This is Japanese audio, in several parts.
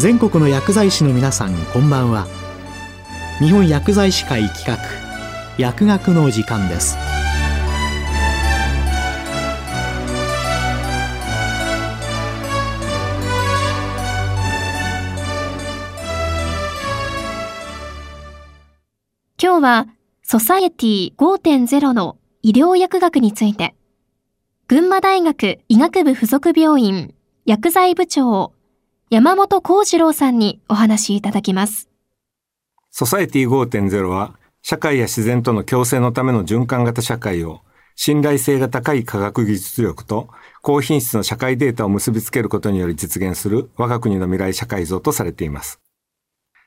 全国の薬剤師の皆さんこんばんは。日本薬剤師会企画薬学の時間です。今日はソサエティ5.0の医療薬学について群馬大学医学部附属病院薬剤部長山本幸次郎さんにお話いただきます。ソサエティ5.0は社会や自然との共生のための循環型社会を信頼性が高い科学技術力と高品質の社会データを結びつけることにより実現する我が国の未来社会像とされています。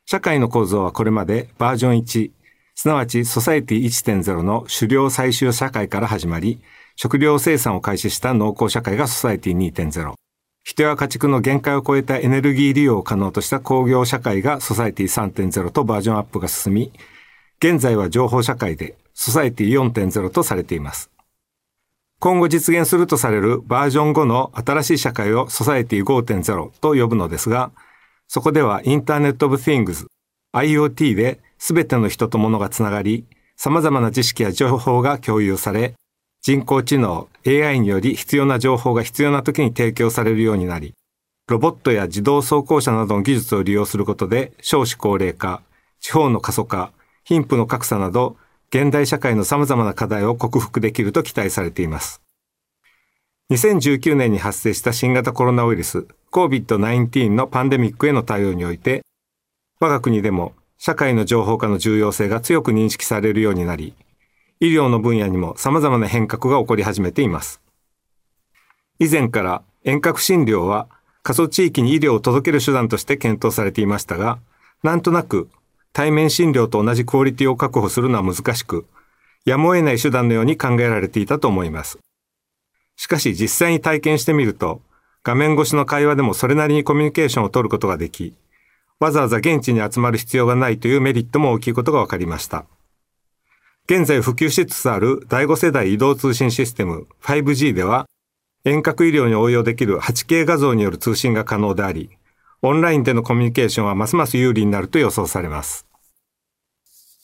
社会の構造はこれまでバージョン1、すなわちソサエティ1.0の狩猟採集社会から始まり、食料生産を開始した農耕社会が Society 2.0。人や家畜の限界を超えたエネルギー利用を可能とした工業社会が Society 3.0とバージョンアップが進み、現在は情報社会で Society 4.0とされています。今後実現するとされるバージョン5の新しい社会を Society 5.0と呼ぶのですが、そこではインターネットオブ・ティングズ IoT で全ての人と物がつながり、様々な知識や情報が共有され、人工知能 AI により必要な情報が必要な時に提供されるようになり、ロボットや自動走行車などの技術を利用することで少子高齢化、地方の過疎化、貧富の格差など現代社会の様々な課題を克服できると期待されています。2019年に発生した新型コロナウイルス COVID-19 のパンデミックへの対応において、我が国でも社会の情報化の重要性が強く認識されるようになり、医療の分野にも様々な変革が起こり始めています。以前から遠隔診療は過疎地域に医療を届ける手段として検討されていましたが、なんとなく対面診療と同じクオリティを確保するのは難しく、やむを得ない手段のように考えられていたと思います。しかし実際に体験してみると、画面越しの会話でもそれなりにコミュニケーションを取ることができ、わざわざ現地に集まる必要がないというメリットも大きいことが分かりました。現在普及しつつある第5世代移動通信システム 5G では、遠隔医療に応用できる 8K 画像による通信が可能であり、オンラインでのコミュニケーションはますます有利になると予想されます。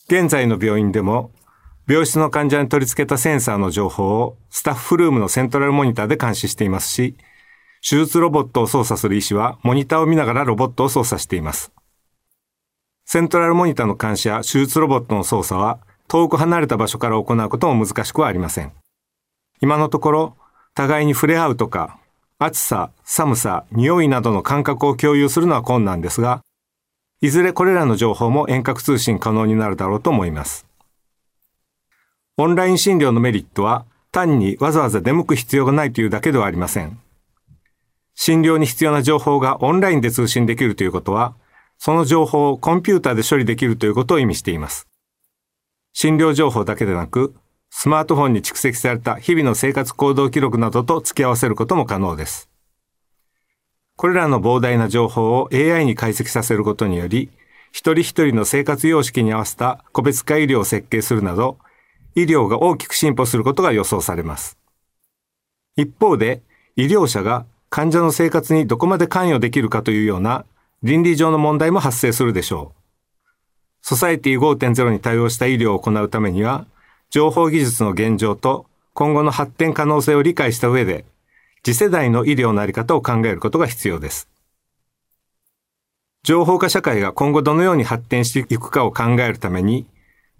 現在の病院でも、病室の患者に取り付けたセンサーの情報をスタッフルームのセントラルモニターで監視していますし、手術ロボットを操作する医師はモニターを見ながらロボットを操作しています。セントラルモニターの監視や手術ロボットの操作は遠く離れた場所から行うことも難しくはありません。今のところ、互いに触れ合うとか、暑さ、寒さ、匂いなどの感覚を共有するのは困難ですが、いずれこれらの情報も遠隔通信可能になるだろうと思います。オンライン診療のメリットは、単にわざわざ出向く必要がないというだけではありません。診療に必要な情報がオンラインで通信できるということは、その情報をコンピューターで処理できるということを意味しています。診療情報だけでなく、スマートフォンに蓄積された日々の生活行動記録などと付き合わせることも可能です。これらの膨大な情報を AI に解析させることにより、一人一人の生活様式に合わせた個別化医療を設計するなど、医療が大きく進歩することが予想されます。一方で、医療者が患者の生活にどこまで関与できるかというような倫理上の問題も発生するでしょう。ソサエティ5.0に対応した医療を行うためには、情報技術の現状と今後の発展可能性を理解した上で、次世代の医療のあり方を考えることが必要です。情報化社会が今後どのように発展していくかを考えるために、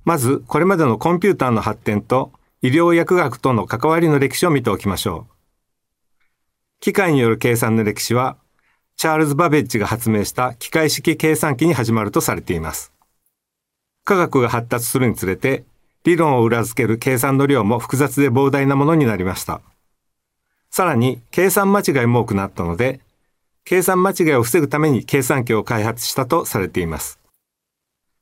まずこれまでのコンピューターの発展と医療薬学との関わりの歴史を見ておきましょう。機械による計算の歴史は、チャールズ・バベッジが発明した機械式計算機に始まるとされています。科学が発達するにつれて、理論を裏付ける計算の量も複雑で膨大なものになりました。さらに、計算間違いも多くなったので、計算間違いを防ぐために計算機を開発したとされています。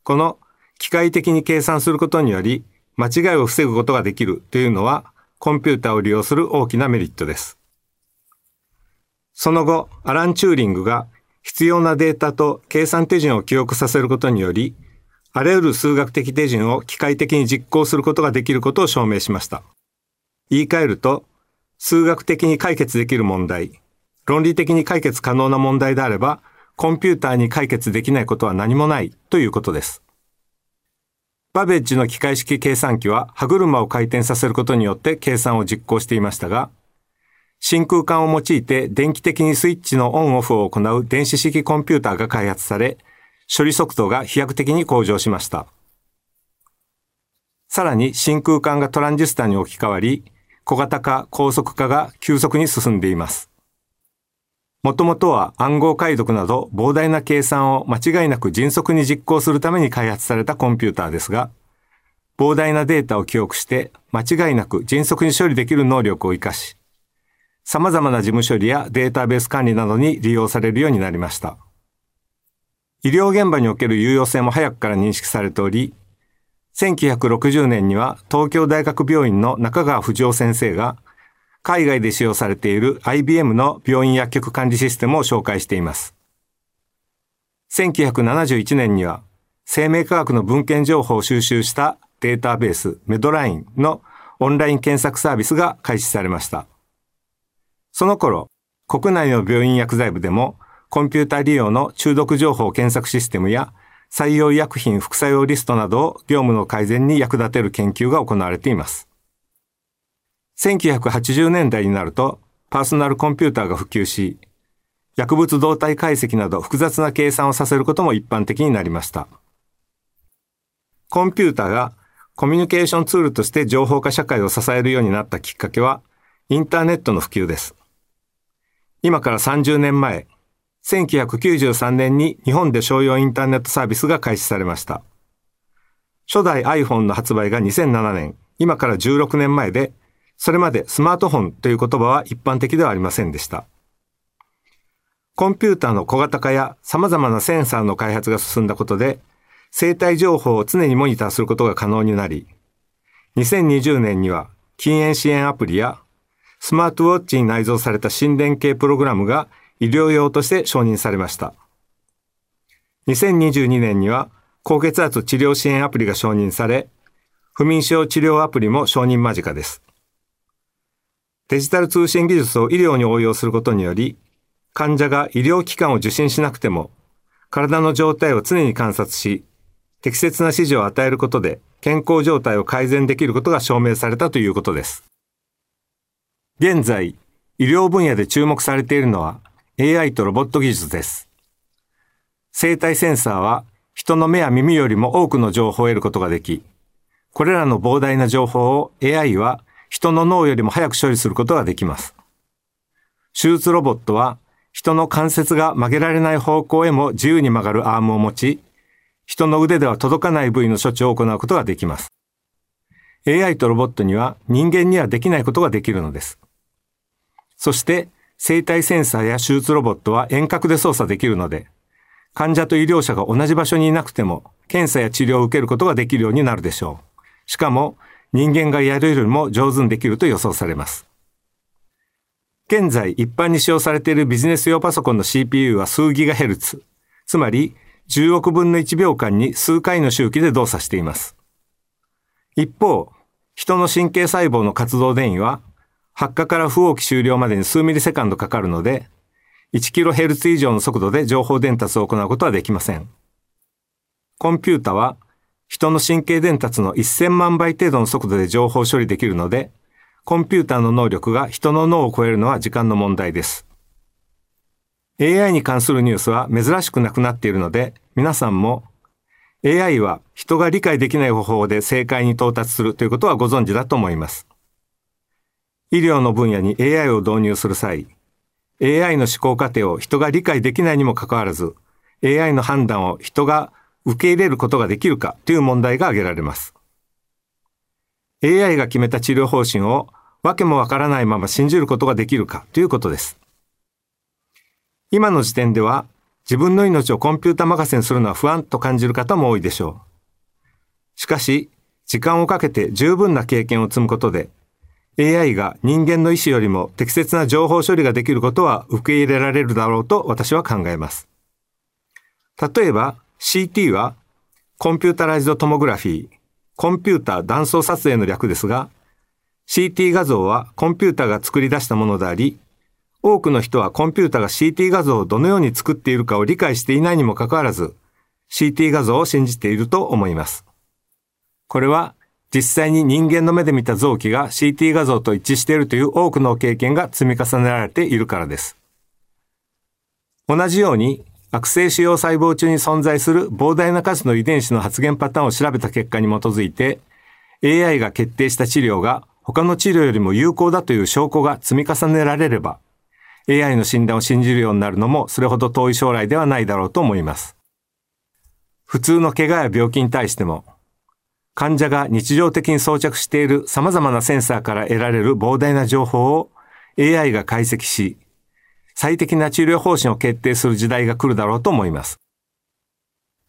この機械的に計算することにより、間違いを防ぐことができるというのは、コンピューターを利用する大きなメリットです。その後、アラン・チューリングが必要なデータと計算手順を記憶させることにより、あらゆる数学的手順を機械的に実行することができることを証明しました。言い換えると、数学的に解決できる問題、論理的に解決可能な問題であれば、コンピューターに解決できないことは何もないということです。バベッジの機械式計算機は歯車を回転させることによって計算を実行していましたが、真空管を用いて電気的にスイッチのオンオフを行う電子式コンピューターが開発され、処理速度が飛躍的に向上しました。さらに真空管がトランジスタに置き換わり、小型化、高速化が急速に進んでいます。もともとは暗号解読など膨大な計算を間違いなく迅速に実行するために開発されたコンピューターですが、膨大なデータを記憶して間違いなく迅速に処理できる能力を活かし、様々な事務処理やデータベース管理などに利用されるようになりました。医療現場における有用性も早くから認識されており、1960年には東京大学病院の中川不二夫先生が海外で使用されている IBM の病院薬局管理システムを紹介しています。1971年には生命科学の文献情報を収集したデータベースメドラインのオンライン検索サービスが開始されました。その頃、国内の病院薬剤部でもコンピュータ利用の中毒情報検索システムや採用医薬品副作用リストなどを業務の改善に役立てる研究が行われています。1980年代になるとパーソナルコンピューターが普及し、薬物動態解析など複雑な計算をさせることも一般的になりました。コンピューターがコミュニケーションツールとして情報化社会を支えるようになったきっかけは、インターネットの普及です。今から30年前、1993年に日本で商用インターネットサービスが開始されました。初代 iPhone の発売が2007年、今から16年前でそれまでスマートフォンという言葉は一般的ではありませんでした。コンピューターの小型化や様々なセンサーの開発が進んだことで、生体情報を常にモニターすることが可能になり、2020年には禁煙支援アプリやスマートウォッチに内蔵された心電計プログラムが医療用として承認されました。2022年には高血圧治療支援アプリが承認され、不眠症治療アプリも承認間近です。デジタル通信技術を医療に応用することにより、患者が医療機関を受診しなくても、体の状態を常に観察し、適切な指示を与えることで健康状態を改善できることが証明されたということです。現在、医療分野で注目されているのは AI とロボット技術です。生体センサーは人の目や耳よりも多くの情報を得ることができ、これらの膨大な情報を AI は人の脳よりも早く処理することができます。手術ロボットは人の関節が曲げられない方向へも自由に曲がるアームを持ち、人の腕では届かない部位の処置を行うことができます。AI とロボットには人間にはできないことができるのです。そして生体センサーや手術ロボットは遠隔で操作できるので、患者と医療者が同じ場所にいなくても検査や治療を受けることができるようになるでしょう。しかも人間がやるよりも上手にできると予想されます。現在一般に使用されているビジネス用パソコンの CPU は数ギガヘルツ、つまり10億分の1秒間に数回の周期で動作しています。一方、人の神経細胞の活動電位は発火から不応期終了までに数ミリセカンドかかるので、1ツ以上の速度で情報伝達を行うことはできません。コンピュータは人の神経伝達の1000万倍程度の速度で情報処理できるので、コンピューターの能力が人の脳を超えるのは時間の問題です。AI に関するニュースは珍しくなくなっているので、皆さんも AI は人が理解できない方法で正解に到達するということはご存知だと思います。医療の分野に AI を導入する際、AI の思考過程を人が理解できないにもかかわらず、AI の判断を人が受け入れることができるかという問題が挙げられます。AI が決めた治療方針を訳もわからないまま信じることができるかということです。今の時点では自分の命をコンピュータ任せにするのは不安と感じる方も多いでしょう。しかし、時間をかけて十分な経験を積むことで AI が人間の意思よりも適切な情報処理ができることは受け入れられるだろうと私は考えます。例えば、CT はコンピュータライズドトモグラフィー、コンピュータ断層撮影の略ですが、CT 画像はコンピュータが作り出したものであり、多くの人はコンピュータが CT 画像をどのように作っているかを理解していないにもかかわらず、CT 画像を信じていると思います。これは実際に人間の目で見た臓器が CT 画像と一致しているという多くの経験が積み重ねられているからです。同じように悪性腫瘍細胞中に存在する膨大な数の遺伝子の発現パターンを調べた結果に基づいて AI が決定した治療が他の治療よりも有効だという証拠が積み重ねられれば AI の診断を信じるようになるのもそれほど遠い将来ではないだろうと思います。普通の怪我や病気に対しても、患者が日常的に装着している様々なセンサーから得られる膨大な情報を AI が解析し、最適な治療方針を決定する時代が来るだろうと思います。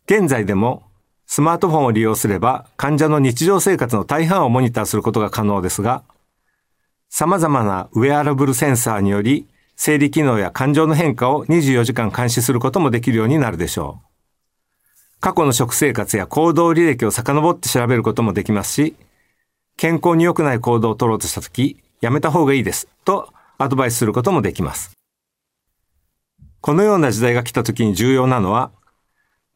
現在でもスマートフォンを利用すれば患者の日常生活の大半をモニターすることが可能ですが、様々なウェアラブルセンサーにより生理機能や感情の変化を24時間監視することもできるようになるでしょう。過去の食生活や行動履歴を遡って調べることもできますし、健康に良くない行動を取ろうとしたとき、やめた方がいいですとアドバイスすることもできます。このような時代が来たときに重要なのは、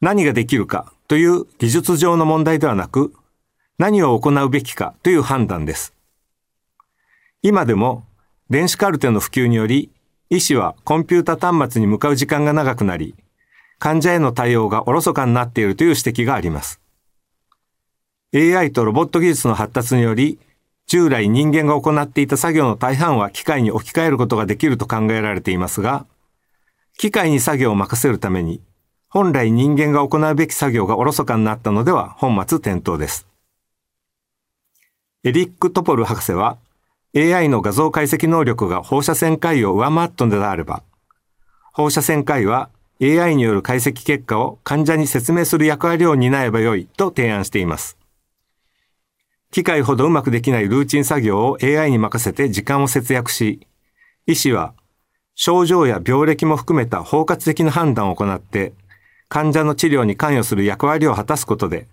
何ができるかという技術上の問題ではなく、何を行うべきかという判断です。今でも電子カルテの普及により医師はコンピュータ端末に向かう時間が長くなり、患者への対応がおろそかになっているという指摘があります。AI とロボット技術の発達により、従来人間が行っていた作業の大半は機械に置き換えることができると考えられていますが、機械に作業を任せるために、本来人間が行うべき作業がおろそかになったのでは本末転倒です。エリック・トポル博士は、AI の画像解析能力が放射線解を上回ったのであれば、放射線解は AI による解析結果を患者に説明する役割を担えばよいと提案しています。機械ほどうまくできないルーチン作業を AI に任せて時間を節約し、医師は症状や病歴も含めた包括的な判断を行って、患者の治療に関与する役割を果たすことで、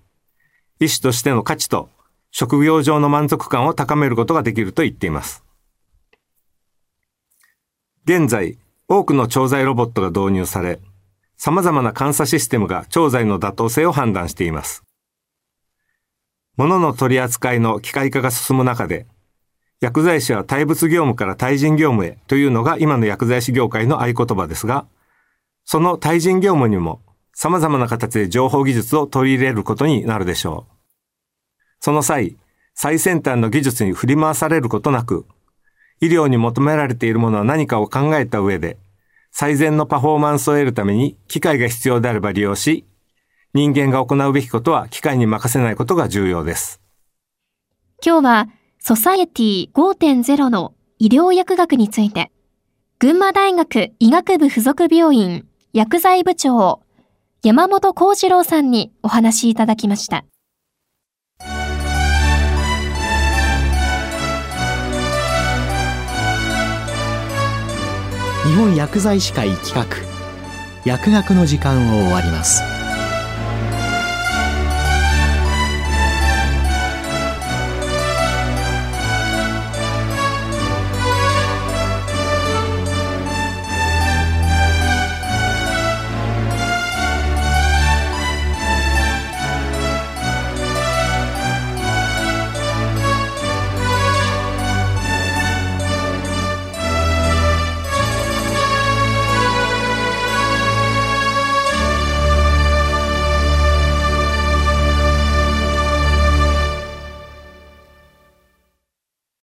医師としての価値と職業上の満足感を高めることができると言っています。現在、多くの調剤ロボットが導入され、様々な監査システムが調剤の妥当性を判断しています。物の取り扱いの機械化が進む中で、薬剤師は対物業務から対人業務へというのが今の薬剤師業界の合言葉ですが、その対人業務にも様々な形で情報技術を取り入れることになるでしょう。その際、最先端の技術に振り回されることなく、医療に求められているものは何かを考えた上で、最善のパフォーマンスを得るために機械が必要であれば利用し、人間が行うべきことは機械に任せないことが重要です。今日は、ソサエティ5.0の医療薬学について、群馬大学医学部附属病院薬剤部長、山本幸次郎さんにお話しいただきました。日本薬剤師会企画。薬学の時間を終わります。